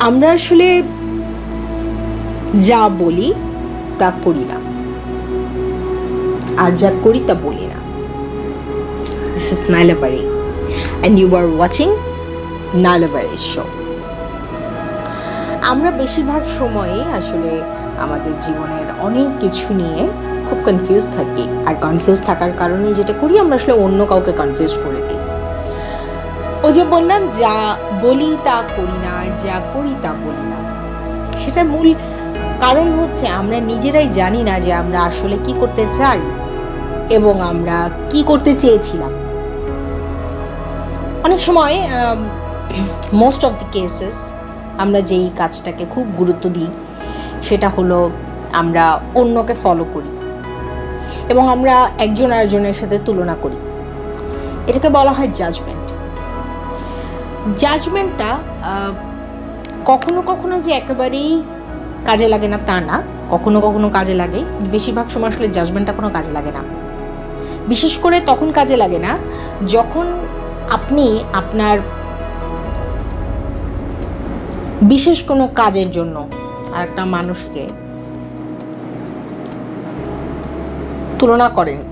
আমরা আসলে যা বলি, তা করি না। আর যা করি, তা বলি না। This is Nailabari and you are watching Nailabari show আমরা বেশিরভাগ সময়ে আসলে আমাদের জীবনের অনেক কিছু নিয়ে খুব কনফিউজ থাকি। আর কনফিউজ থাকার কারণে যেটা করি, আমরা আসলে অন্য কাউকে কনফিউজ করে দিই। ওই যে বললাম, যা বলি তা করি না আর যা করি তা বলি না। সেটার মূল কারণ হচ্ছে আমরা নিজেরাই জানি না যে আমরা আসলে কি করতে চাই এবং আমরা কি করতে চেয়েছিলাম। অনেক সময় মোস্ট অফ দি কেসেস আমরা যেই কাজটাকে খুব গুরুত্ব দিই, সেটা হলো আমরা অন্যকে ফলো করি এবং আমরা একজন আরেকজনের সাথে তুলনা করি। এটাকে বলা হয় জাজমেন্ট জাজমেন্টটা কখনো কখনো যে একেবারেই কাজে লাগে না তা না, কখনো কখনো কাজে লাগে। বেশিরভাগ সময় আসলে জাজমেন্টটা কোনো কাজে লাগে না। বিশেষ করে তখন কাজে লাগে না যখন আপনি আপনার বিশেষ কোনো কাজের জন্য আর একটা মানুষকে তুলনা করেন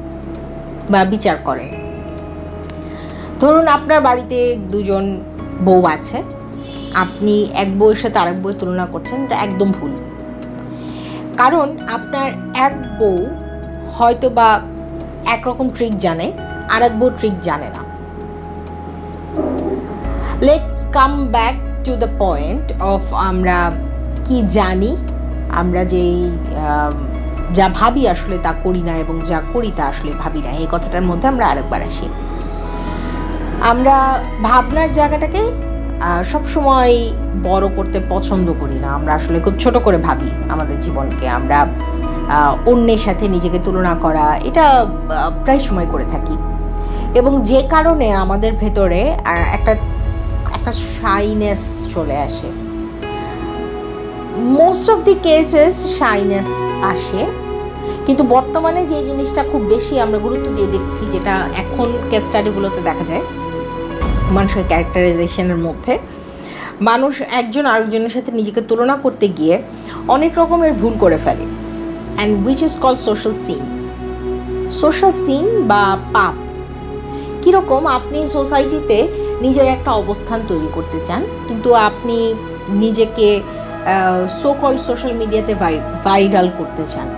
বা বিচার করেন। ধরুন আপনার বাড়িতে দুজন বউ আছে। আপনি এক বউয়ের সাথে আরেক বউয়ের তুলনা করছেন, এটা একদম ভুল। কারণ আপনার এক বউ হয়তো বা একরকম ট্রিক জানে আর এক বউ ট্রিক জানে না। Let's come back to the point of আমরা কি জানি, আমরা যেই যা ভাবি আসলে তা করি না এবং যা করি তা আসলে ভাবি না। এই কথাটার মধ্যে আমরা আরেকবার আসি। আমরা ভাবনার জায়গাটাকে সব সময় বড় করতে পছন্দ করি না। আমরা আসলে খুব ছোট করে ভাবি আমাদের জীবনকে। আমরা অন্যের সাথে নিজেকে তুলনা করা, এটা প্রায় সময় করে থাকি। এবং যে কারণে আমাদের ভেতরে একটা একটা শাইনেস চলে আসে। Most of the cases shyness আসে। কিন্তু বর্তমানে যে জিনিসটা খুব বেশি আমরা গুরুত্ব দিয়ে দেখছি, যেটা এখন কেস স্টাডিগুলোতে দেখা যায় মানুষের ক্যারেক্টারাইজেশনের মধ্যে। মানুষ একজন আরেকজনের সাথে নিজেকে তুলনা করতে গিয়ে অনেক রকমের ভুল করে ফেলে। And which is call social sin social sin বা পাপ। কীরকম আপনি সোসাইটিতে নিজের একটা অবস্থান তৈরি করতে চান, কিন্তু আপনি নিজেকে সোকল সোশ্যাল মিডিয়াতে ভাইরাল করতে চান।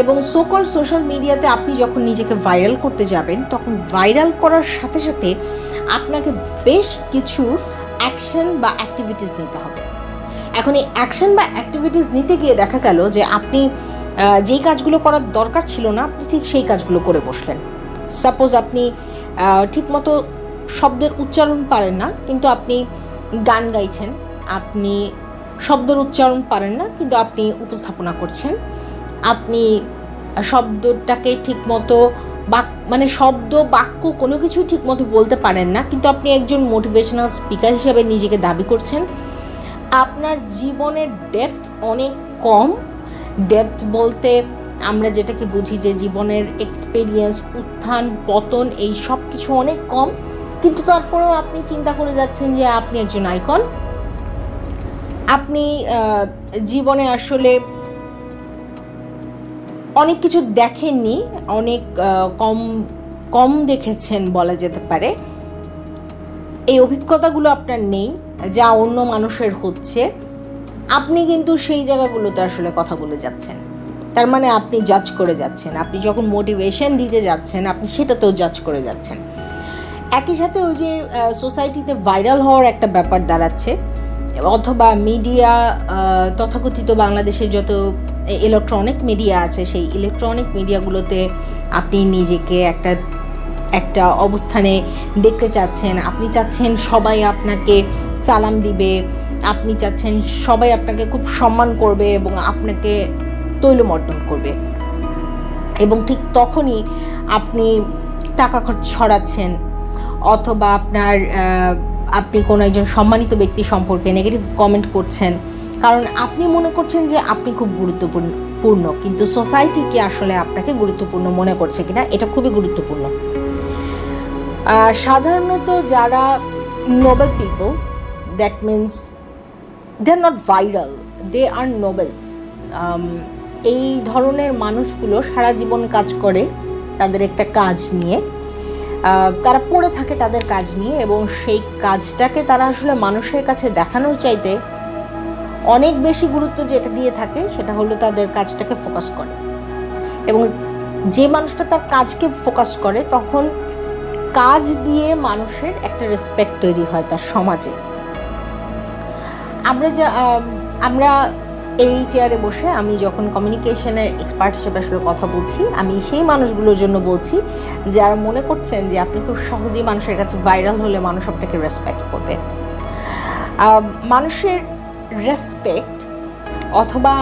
এবং সোকল সোশ্যাল মিডিয়াতে আপনি যখন নিজেকে ভাইরাল করতে যাবেন, তখন ভাইরাল করার সাথে সাথে আপনাকে বেশ কিছু অ্যাকশন বা অ্যাক্টিভিটিস নিতে হবে। এখন এই অ্যাকশন বা অ্যাক্টিভিটিস নিতে গিয়ে দেখা গেল যে আপনি যেই কাজগুলো করার দরকার ছিল না, আপনি ঠিক সেই কাজগুলো করে বসলেন। সাপোজ আপনি ঠিকমতো শব্দের উচ্চারণ পারেন না, কিন্তু আপনি গান গাইছেন, আপনি শব্দের উচ্চারণ পারেন না, কিন্তু আপনি উপস্থাপনা করছেন, আপনি শব্দটাকে ঠিকমতো বাক মানে শব্দ, বাক্য কোনো কিছু ঠিকমতো বলতে পারেন না, কিন্তু আপনি একজন মোটিভেশনাল স্পিকার হিসেবে নিজেকে দাবি করছেন। আপনার জীবনের ডেপথ অনেক কম। ডেপথ বলতে আমরা যেটাকে বুঝি যে জীবনের এক্সপেরিয়েন্স উত্থান, পতন, এই সব কিছু অনেক কম। কিন্তু তারপরেও আপনি চিন্তা করে যাচ্ছেন যে আপনি একজন আইকন আপনি জীবনে আসলে অনেক কিছু দেখেননি, অনেক কম কম দেখেছেন বলা যেতে পারে। এই অভিজ্ঞতাগুলো আপনার নেই, যা অন্য মানুষের হচ্ছে। আপনি কিন্তু সেই জায়গাগুলোতে আসলে কথা বলে যাচ্ছেন। তার মানে আপনি জাজ করে যাচ্ছেন। আপনি যখন মোটিভেশন দিতে যাচ্ছেন, আপনি সেটাতেও জাজ করে যাচ্ছেন। একই সাথে ওই যে সোসাইটিতে ভাইরাল হওয়ার একটা ব্যাপার দাঁড়াচ্ছে। অথবা মিডিয়া তথাকথিত বাংলাদেশের যত ইলেকট্রনিক মিডিয়া আছে, সেই ইলেকট্রনিক মিডিয়াগুলোতে আপনি নিজেকে একটা একটা অবস্থানে দেখতে চাচ্ছেন। আপনি চাচ্ছেন সবাই আপনাকে সালাম দিবে, আপনি চাচ্ছেন সবাই আপনাকে খুব সম্মান করবে এবং আপনাকে তৈলমর্দন করবে। এবং ঠিক তখনই আপনি টাকা খরচ ছড়াচ্ছেন অথবা আপনার আপনি কোনো একজন সম্মানিত ব্যক্তি সম্পর্কে নেগেটিভ কমেন্ট করছেন। কারণ আপনি মনে করছেন যে আপনি খুব গুরুত্বপূর্ণ কিন্তু সোসাইটি কি আসলে আপনাকে গুরুত্বপূর্ণ মনে করছে কিনা, এটা খুবই গুরুত্বপূর্ণ। সাধারণত যারা noble people that means they are not viral they are noble এই ধরনের মানুষগুলো সারা জীবন কাজ করে তাদের একটা কাজ নিয়ে তারা পড়ে থাকে তাদের কাজ নিয়ে এবং সেই কাজটাকে তারা আসলে মানুষের কাছে দেখানোর চাইতে অনেক বেশি গুরুত্ব যেটা দিয়ে থাকে, সেটা হলো তাদের কাজটাকে ফোকাস করে। এবং যে মানুষটা তার কাজকে ফোকাস করে, তখন কাজ দিয়ে মানুষের একটা রেসপেক্ট তৈরি হয় তার সমাজে। আমরা যা আমরা এই চেয়ারে বসে আমি যখন কমিউনিকেশনের এক্সপার্ট হিসেবে আসলে কথা বলছি, আমি সেই মানুষগুলোর জন্য বলছি, যারা মনে করছেন যে আপনি খুব সহজেই মানুষের কাছে ভাইরাল হলে মানুষ আপনাকে রেসপেক্ট করবে। মানুষের রেসপেক্ট অথবা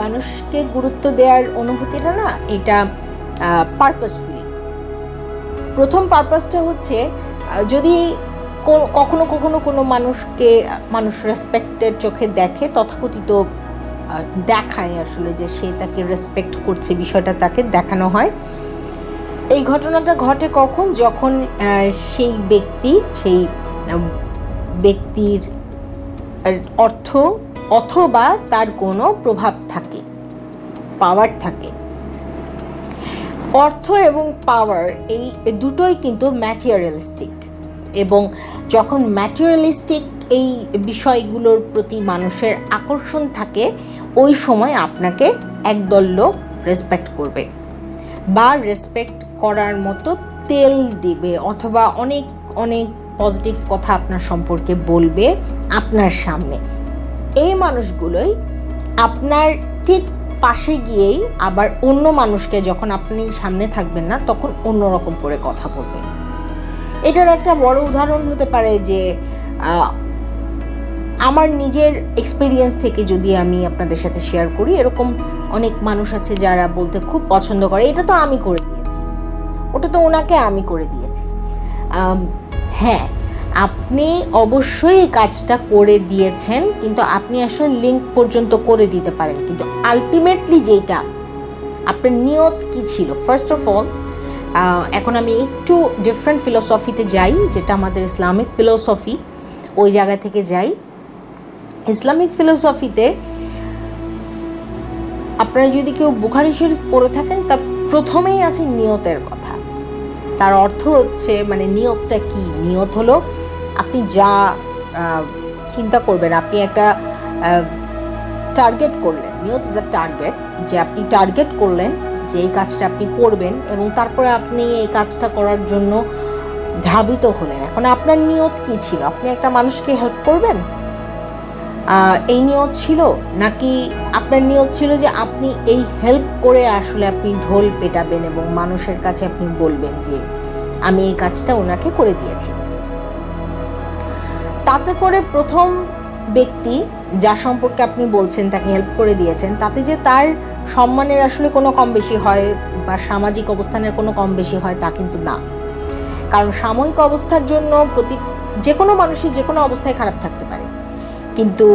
মানুষকে গুরুত্ব দেওয়ার অনুভূতিটা না এটা পারপাসফুলি প্রথম পারপাসটা হচ্ছে যদি কখনো কখনো কোনো মানুষকে, মানুষ রেসপেক্টের চোখে দেখে, তথাকথিত দেখায় আসলে যে সে তাকে রেসপেক্ট করছে, বিষয়টা তাকে দেখানো হয়। এই ঘটনাটা ঘটে কখন? যখন সেই ব্যক্তি, সেই ব্যক্তির অর্থ অথবা তার কোনো প্রভাব থাকে পাওয়ার থাকে। অর্থ এবং পাওয়ার এই দুটোই কিন্তু ম্যাটেরিয়ালিস্টিক এবং যখন ম্যাটেরিয়ালিস্টিক এই বিষয়গুলোর প্রতি মানুষের আকর্ষণ থাকে, ওই সময় আপনাকে একদল লোক রেসপেক্ট করবে বা রেসপেক্ট করার মতো তেল দিবে অথবা অনেক অনেক পজিটিভ কথা আপনার সম্পর্কে বলবে আপনার সামনে। এই মানুষগুলোই আপনার ঠিক পাশে গিয়েই আবার অন্য মানুষকে যখন আপনি সামনে থাকবেন না, তখন অন্যরকম করে কথা বলবেন। এটার একটা বড় উদাহরণ হতে পারে যে আমার নিজের এক্সপিরিয়েন্স থেকে যদি আমি আপনাদের সাথে শেয়ার করি, এরকম অনেক মানুষ আছে যারা বলতে খুব পছন্দ করে। এটা তো আমি করে দিয়েছি। ওটা তো ওনাকে আমি করে দিয়েছি। হ্যাঁ আপনি অবশ্যই এই কাজটা করে দিয়েছেন, কিন্তু আপনি আসলে লিঙ্ক পর্যন্ত করে দিতে পারেন। কিন্তু আলটিমেটলি যেটা, আপনার নিয়ত কি ছিল? ফার্স্ট অফ অল এখন আমি একটু ডিফারেন্ট ফিলোসফিতে যাই, যেটা আমাদের ইসলামিক ফিলোসফি ওই জায়গা থেকে যাই। ইসলামিক ফিলোসফিতে আপনারা যদি কেউ বুখারি শরীফ পড়ে থাকেন, তা প্রথমেই আছে নিয়তের কথা। তার অর্থ হচ্ছে মানে নিয়তটা কি? নিয়ত হলো আপনি যা চিন্তা করবেন, আপনি একটা টার্গেট করলেন। নিয়ত ইজ আ টার্গেট যে আপনি টার্গেট করলেন, যে এই কাজটা আপনি করবেন এবং তারপরে আপনি এই কাজটা করার জন্য ধাবিত হলেন। এখন আপনার নিয়ত কি ছিল? আপনি একটা মানুষকে হেল্প করবেন? এই নিয়ত ছিল? নাকি আপনার নিয়ত ছিল যে আপনি এই হেল্প করে আসলে আপনি ঢোল পেটাবেন এবং মানুষের কাছে আপনি বলবেন যে, আমি এই কাজটা ওনাকে করে দিয়েছি তাতে করে প্রথম ব্যক্তি যা সম্পর্কে আপনি বলছেন, তাকে হেল্প করে দিয়েছেন, তাতে যে তার সম্মানের আসলে কোনো কম বেশি হয় বা সামাজিক অবস্থানের কোনো কম বেশি হয় তা কিন্তু না। কারণ সাময়িক অবস্থার জন্য প্রতি যে কোনো মানুষই যে কোনো অবস্থায় খারাপ পারে কিন্তু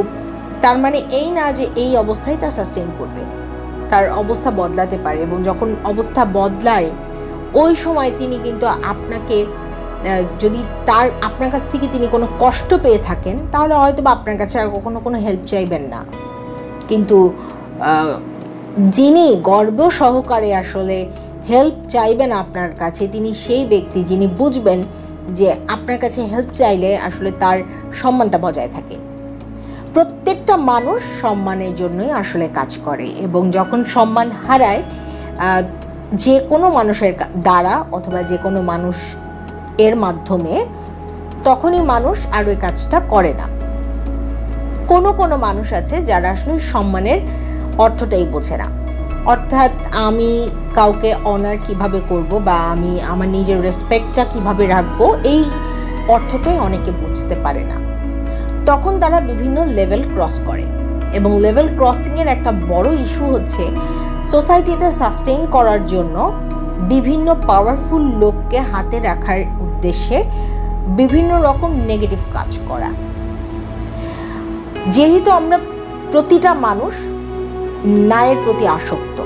তার মানে এই না যে এই অবস্থায় তার সাস্টেন করবে। তার অবস্থা বদলাতে পারে এবং যখন অবস্থা বদলায়, ওই সময় তিনি কিন্তু আপনাকে যদি তার, আপনার কাছ থেকে তিনি কোনো কষ্ট পেয়ে থাকেন, তাহলে হয়তো বা আপনার কাছে আর কখনো কোনো হেল্প চাইবেন না। কিন্তু যিনি গর্ব সহকারে আসলে হেল্প চাইবেন আপনার কাছে, তিনি সেই ব্যক্তি যিনি বুঝবেন যে আপনার কাছে হেল্প চাইলে আসলে তার সম্মানটা বজায় থাকে। প্রত্যেকটা মানুষ সম্মানের জন্যই আসলে কাজ করে এবং যখন সম্মান হারায় যে কোনো মানুষের দ্বারা অথবা যে কোনো মানুষ এর মাধ্যমে তখনই মানুষ আর ওই কাজটা করে না। কোনো কোনো মানুষ আছে যারা আসলে সম্মানের অর্থটাই বোঝে না। অর্থাৎ আমি কাউকে অনার কীভাবে করব বা আমি আমার নিজের রেসপেক্টটা কীভাবে রাখব, এই অর্থটাই অনেকে বুঝতে পারে না। তখন তারা বিভিন্ন লেভেল ক্রস করে। এবং লেভেল ক্রসিংয়ের একটা বড় ইস্যু হচ্ছে সোসাইটিতে সাস্টেইন করার জন্য বিভিন্ন পাওয়ারফুল লোককে হাতে রাখার উদ্দেশ্যে বিভিন্ন রকম নেগেটিভ কাজ করা। যেহেতু আমরা প্রতিটা মানুষ ন্যায়ের প্রতি আসক্ত,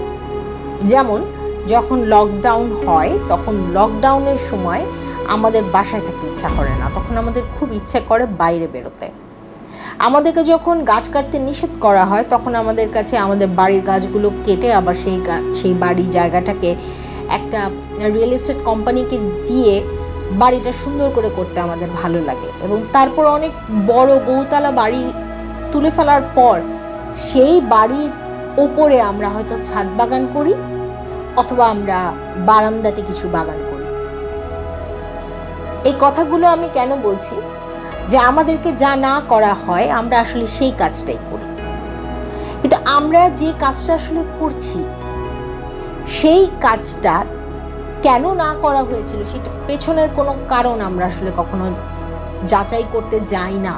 যেমন যখন লকডাউন হয়, তখন লকডাউনের সময় আমাদের বাসায় থাকতে ইচ্ছা করে না, তখন আমাদের খুব ইচ্ছে করে বাইরে বেরোতে। আমাদেরকে যখন গাছ কাটতে নিষেধ করা হয়, তখন আমাদের কাছে আমাদের বাড়ির গাছগুলো কেটে আবার সেই সেই বাড়ির জায়গাটাকে একটা রিয়েল এস্টেট কোম্পানিকে দিয়ে বাড়িটা সুন্দর করে করতে আমাদের ভালো লাগে। এবং তারপর অনেক বড় বহুতলা বাড়ি তুলে ফেলার পর সেই বাড়ির ওপরে আমরা হয়তো ছাদ বাগান করি, অথবা আমরা বারান্দাতে কিছু বাগান করি। এই কথাগুলো আমি কেন বলছি? যে আমাদেরকে যা না করা হয়, আমরা আসলে সেই কাজটাই করি। কিন্তু আমরা যে কাজটা আসলে করছি, সেই কাজটা কেন না করা হয়েছিল, সেটা পেছনের কোনো কারণ আমরা আসলে কখনো যাচাই করতে যাই না।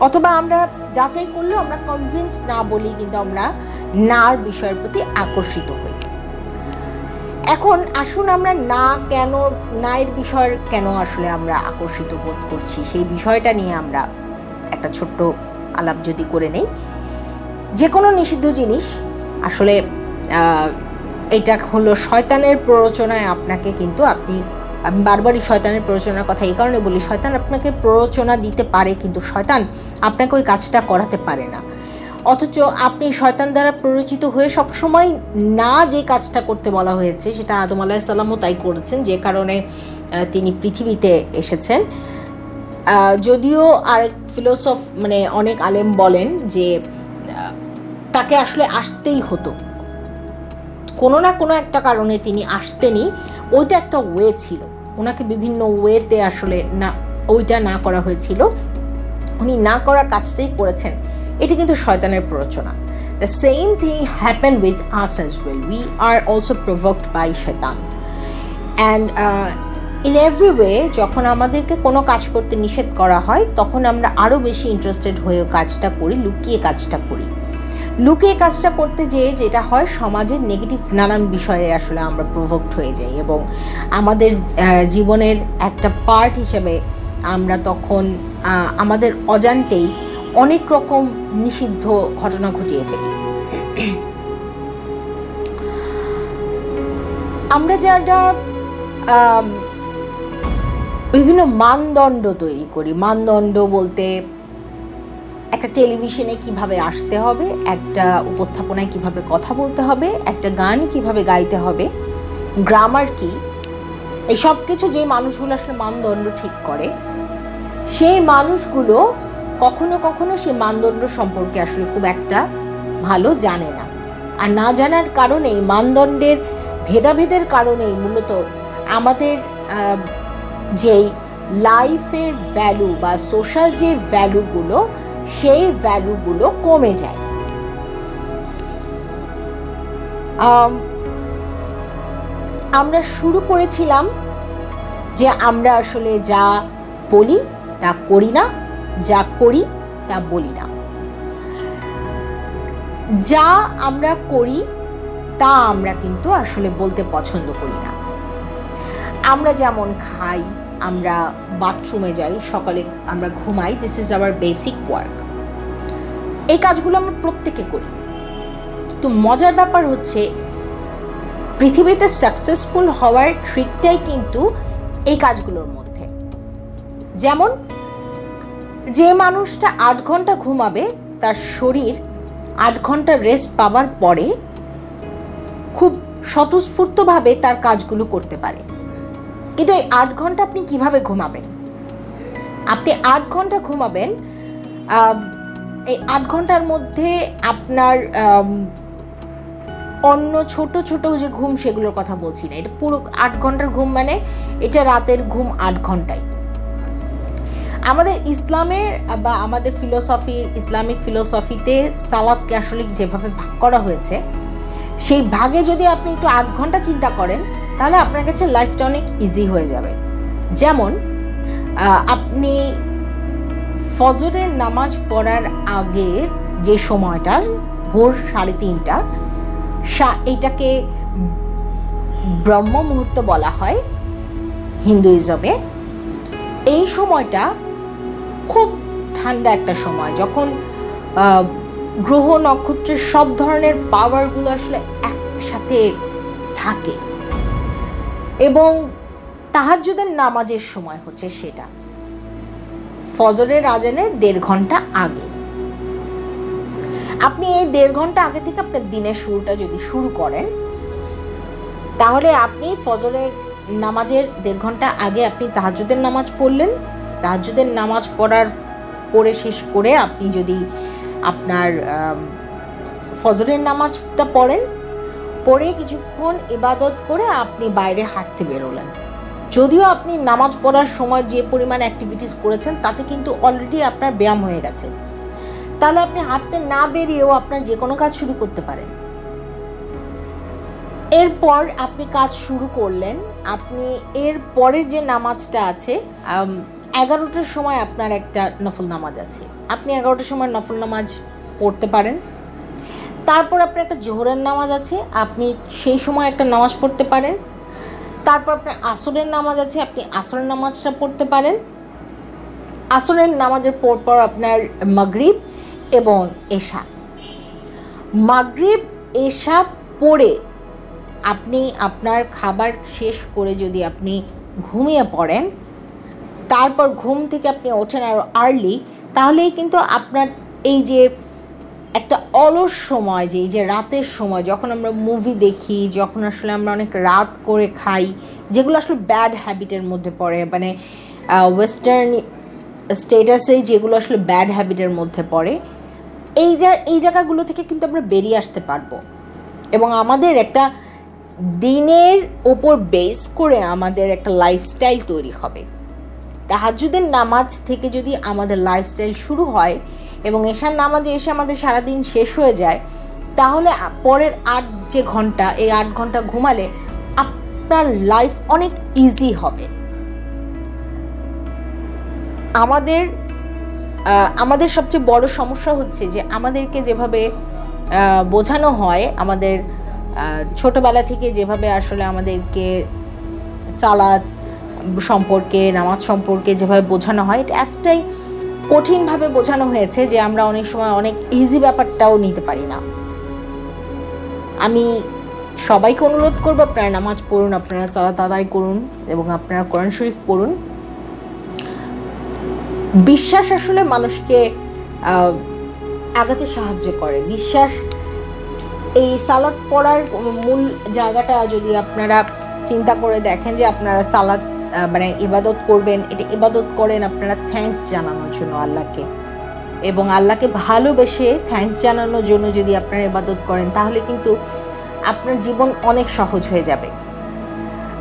অথবা আমরা যাচাই করলেও আমরা কনভিন্স না বলি কিন্তু আমরা নার বিষয়ের প্রতি আকর্ষিত হই। এখন আসুন আমরা না কেন, নায়ের বিষয়ের কেন আসলে আমরা আকর্ষিত বোধ করছি? সেই বিষয়টা নিয়ে আমরা একটা ছোট্ট আলাপ যদি করে নেই। যে কোনো নিষিদ্ধ জিনিস, আসলে এটা হলো শয়তানের প্ররোচনায় আপনাকে কিন্তু আপনি, আমি বারবারই শয়তানের প্ররোচনার কথা এই কারণে বলি, শয়তান আপনাকে প্ররোচনা দিতে পারে, কিন্তু শয়তান আপনাকে ওই কাজটা করাতে পারে না। অথচ আপনি শয়তান দ্বারা প্ররোচিত হয়ে সবসময় না যে কাজটা করতে বলা হয়েছে, সেটা আদম আলাহিসাল্লামও তাই করেছেন, যে কারণে তিনি পৃথিবীতে এসেছেন। যদিও আরেক ফিলোসফ মানে অনেক আলেম বলেন যে তাকে আসলে আসতেই হতো। কোনো না কোনো একটা কারণে তিনি আসতেনই, ওইটা একটা ওয়ে ছিল। ওনাকে বিভিন্ন ওয়েতে আসলে না, ওইটা না করা হয়েছিল। উনি না করা কাজটাই করেছেন। এটা কিন্তু শয়তানের প্ররোচনা। The same thing happen with us as well we are also provoked by শয়তান অ্যান্ড ইন এভরি ওয়ে যখন আমাদেরকে কোনো কাজ করতে নিষেধ করা হয়, তখন আমরা আরও বেশি ইন্টারেস্টেড হয়ে কাজটা করি, লুকিয়ে কাজটা করি। লুকিয়ে কাজটা করতে যেয়ে যেটা হয়, সমাজের নেগেটিভ নানান বিষয়ে আসলে আমরা প্রভোক্ট হয়ে যাই এবং আমাদের জীবনের একটা পার্ট হিসেবে আমরা তখন আমাদের অজান্তেই অনেক রকম নিষিদ্ধ ঘটনা ঘটিয়ে ফেলি। আমরা যারা বিভিন্ন মানদণ্ড তৈরি করি। মানদণ্ড বলতে একটা টেলিভিশনে কীভাবে আসতে হবে, একটা উপস্থাপনায় কীভাবে কথা বলতে হবে, একটা গান কীভাবে গাইতে হবে, গ্রামার কি, এই সব কিছু যে মানুষগুলো আসলে মানদণ্ড ঠিক করে, সেই মানুষগুলো কখনো কখনো সে মানদণ্ড সম্পর্কে আসলে খুব একটা ভালো জানে না। আর না জানার কারণেই, মানদণ্ডের ভেদাভেদের কারণেই মূলত আমাদের যেই লাইফের ভ্যালু বা সোশ্যাল যে ভ্যালুগুলো, সেই ভ্যালুগুলো কমে যায়। আমরা শুরু করেছিলাম যে আমরা আসলে যা বলি তা করি না। যা করি, তা বলি না। যা আমরা করি, তা আমরা কিন্তু আসলে বলতে পছন্দ করি না। আমরা যেমন খাই, আমরা বাথরুমে যাই, সকালে আমরা ঘুমাই this is our basic work এই কাজগুলো আমরা প্রত্যেকে করি। কিন্তু মজার ব্যাপার হচ্ছে, পৃথিবীতে সাকসেসফুল হওয়ার ট্রিকটাই কিন্তু এই কাজগুলোর মধ্যে। যেমন যে মানুষটা আট ঘণ্টা ঘুমাবে, তার শরীর আট ঘণ্টা রেস্ট পাওয়ার পরে খুব স্বতঃস্ফূর্তভাবে তার কাজগুলো করতে পারে। কিন্তু এই আট ঘণ্টা আপনি কীভাবে ঘুমাবেন? আপনি আট ঘণ্টা ঘুমাবেন এই আট ঘণ্টার মধ্যে আপনার অন্য ছোট ছোট যে ঘুম সেগুলোর কথা বলছি না, এটা পুরো আট ঘণ্টার ঘুম মানে এটা রাতের ঘুম আট ঘন্টায়। আমাদের ইসলামের বা আমাদের ফিলোসফি ইসলামিক ফিলোসফিতে সালাদকে আসলে যেভাবে ভাগ করা হয়েছে, সেই ভাগে যদি আপনি একটু আট ঘণ্টা চিন্তা করেন, তাহলে আপনার কাছে লাইফটা অনেক ইজি হয়ে যাবে। যেমন আপনি ফজরের নামাজ পড়ার আগে যে সময়টা, ভোর সাড়ে তিনটা এটাকে ব্রহ্ম মুহূর্ত বলা হয়, হিন্দুইজমে, এই সময়টা খুব ঠান্ডা একটা সময়, যখন গ্রহ নক্ষত্রের সব ধরনের পাওয়ারগুলো আসলে একসাথে থাকে। এবং তাহাজুদের নামাজের সময় হচ্ছে সেটা। ফজরের আজানের দেড় ঘণ্টা আগে। আপনি এই দেড় ঘণ্টা আগে থেকে আপনার দিনের শুরুটা যদি শুরু করেন, তাহলে আপনি ফজরের নামাজের দেড় ঘণ্টা আগে আপনি তাহাজুদের নামাজ পড়লেন তাহাজুদের নামাজ পড়ার পড়ে শেষ করে আপনি যদি আপনার ফজরের নামাজটা পড়েন, পড়ে কিছুক্ষণ ইবাদত করে আপনি বাইরে হাঁটতে বেরোলেন। যদিও আপনি নামাজ পড়ার সময় যে পরিমাণ অ্যাক্টিভিটিস করেছেন, তাতে কিন্তু অলরেডি আপনার ব্যায়াম হয়ে গেছে। তাহলে আপনি হাঁটতে না বেরিয়েও আপনার যে কোনো কাজ শুরু করতে পারেন। এরপর আপনি কাজ শুরু করলেন, আপনি এর পরে যে নামাজটা আছে এগারোটার সময় আপনার একটা নফল নামাজ আছে। আপনি এগারোটার সময় নফল নামাজ পড়তে পারেন। তারপর আপনার একটা জোহরের নামাজ আছে, আপনি সেই সময় একটা নামাজ পড়তে পারেন। তারপর আপনার আসরের নামাজ আছে, আপনি আসরের নামাজটা পড়তে পারেন। আসরের নামাজের পর পর আপনার মাগরিব এবং এশা। মাগরিব, এশা পড়ে আপনি আপনার খাবার শেষ করে যদি আপনি ঘুমিয়ে পড়েন তারপর ঘুম থেকে আপনি ওঠেন আরও আর্লি তাহলেই কিন্তু আপনার এই যে একটা অলস সময়, যে এই যে রাতের সময়, যখন আমরা মুভি দেখি, যখন আসলে আমরা অনেক রাত করে খাই, যেগুলো আসলে ব্যাড হ্যাবিটের মধ্যে পড়ে মানে ওয়েস্টার্ন স্টেটাসে যেগুলো আসলে ব্যাড হ্যাবিটের মধ্যে পড়ে, এই যা, এই জায়গাগুলো থেকে কিন্তু আমরা বেরিয়ে আসতে পারব। এবং আমাদের একটা দিনের ওপর বেস করে আমাদের একটা লাইফস্টাইল তৈরি হবে। তাহাজুদের নামাজ থেকে যদি আমাদের লাইফস্টাইল শুরু হয় এবং এশার নামাজে এসে আমাদের সারাদিন শেষ হয়ে যায়, তাহলে পরের আট যে ঘণ্টা, এই আট ঘণ্টা ঘুমালে আপনার লাইফ অনেক ইজি হবে। আমাদের আমাদের সবচেয়ে বড় সমস্যা হচ্ছে যে আমাদেরকে যেভাবে বোঝানো হয়, আমাদের ছোটবেলা থেকে যেভাবে আসলে আমাদেরকে সালাদ সম্পর্কে, নামাজ সম্পর্কে যেভাবে বোঝানো হয়, এটা একটাই কঠিনভাবে বোঝানো হয়েছে যে আমরা অনেক সময় অনেক ইজি ব্যাপারটাও নিতে পারি না। আমি সবাইকে অনুরোধ করব, আপনারা নামাজ পড়ুন, আপনারা সালাত আদায় করুন এবং আপনারা কোরআন শরীফ পড়ুন। বিশ্বাস আসলে মানুষকে আগাতে সাহায্য করে। বিশ্বাস, এই সালাদ পড়ার মূল জায়গাটা যদি আপনারা চিন্তা করে দেখেন যে আপনারা সালাদ মানে ইবাদত করবেন, এটা ইবাদত করেন, আপনারা থ্যাংকস জানানোর জন্য আল্লাহকে। এবং আল্লাহকে ভালোবেসে থ্যাংকস জানানোর জন্য যদি আপনারা ইবাদত করেন, তাহলে কিন্তু আপনার জীবন অনেক সহজ হয়ে যাবে।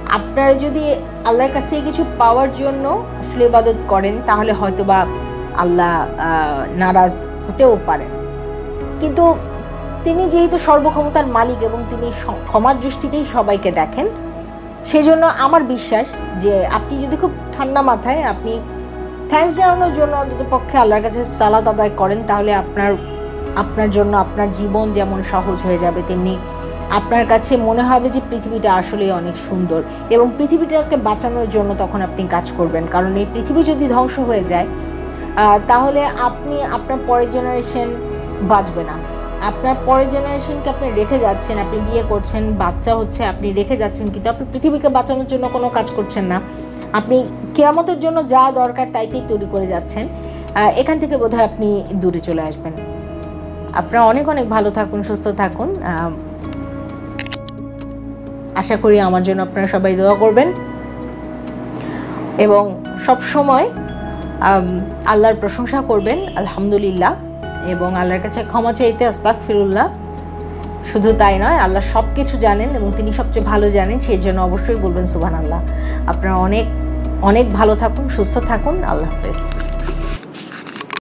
আপনারা যদি আল্লাহর কাছ থেকে কিছু পাওয়ার জন্য আসলে ইবাদত করেন, তাহলে হয়তোবা আল্লাহ নারাজ হতেও পারেন। কিন্তু তিনি যেহেতু সর্বক্ষমতার মালিক এবং তিনি ক্ষমার দৃষ্টিতেই সবাইকে দেখেন সেই জন্য আমার বিশ্বাস যে আপনি যদি খুব ঠান্ডা মাথায় আপনি থ্যাংকস জানানোর জন্য অন্তত পক্ষে আল্লাহর কাছে সালাদ আদায় করেন, তাহলে আপনার আপনার জন্য আপনার জীবন যেমন সহজ হয়ে যাবে, তেমনি আপনার কাছে মনে হবে যে পৃথিবীটা আসলে অনেক সুন্দর এবং পৃথিবীটাকে বাঁচানোর জন্য তখন আপনি কাজ করবেন। কারণ এই পৃথিবী যদি ধ্বংস হয়ে যায় তাহলে আপনি, আপনার পরের জেনারেশন বাঁচবে না। আপনার পরের জেনারেশনকে আপনি রেখে যাচ্ছেন, আপনি বিয়ে করছেন, বাচ্চা হচ্ছে, আপনি রেখে যাচ্ছেন কিন্তু আপনি পৃথিবীকে বাঁচানোর জন্য কোনো কাজ করছেন না। আপনি কেয়ামতের জন্য যা দরকার তাইতেই তৈরি করে যাচ্ছেন। এখান থেকে বোধহয় আপনি দূরে চলে আসবেন। আপনারা অনেক অনেক ভালো থাকুন, সুস্থ থাকুন। আশা করি আমার জন্য আপনারা সবাই দোয়া করবেন। এবং সব সময় আল্লাহর প্রশংসা করবেন, আলহামদুলিল্লাহ। এবং আল্লাহর কাছে ক্ষমা চাইতে আস্তাক ফিরুল্লাহ শুধু তাই নয়, আল্লাহ সব কিছু জানেন এবং তিনি সবচেয়ে ভালো জানেন, সেই জন্য অবশ্যই বলবেন সুবান আল্লাহ আপনারা অনেক অনেক ভালো থাকুন, সুস্থ থাকুন। আল্লাহ হাফেজ।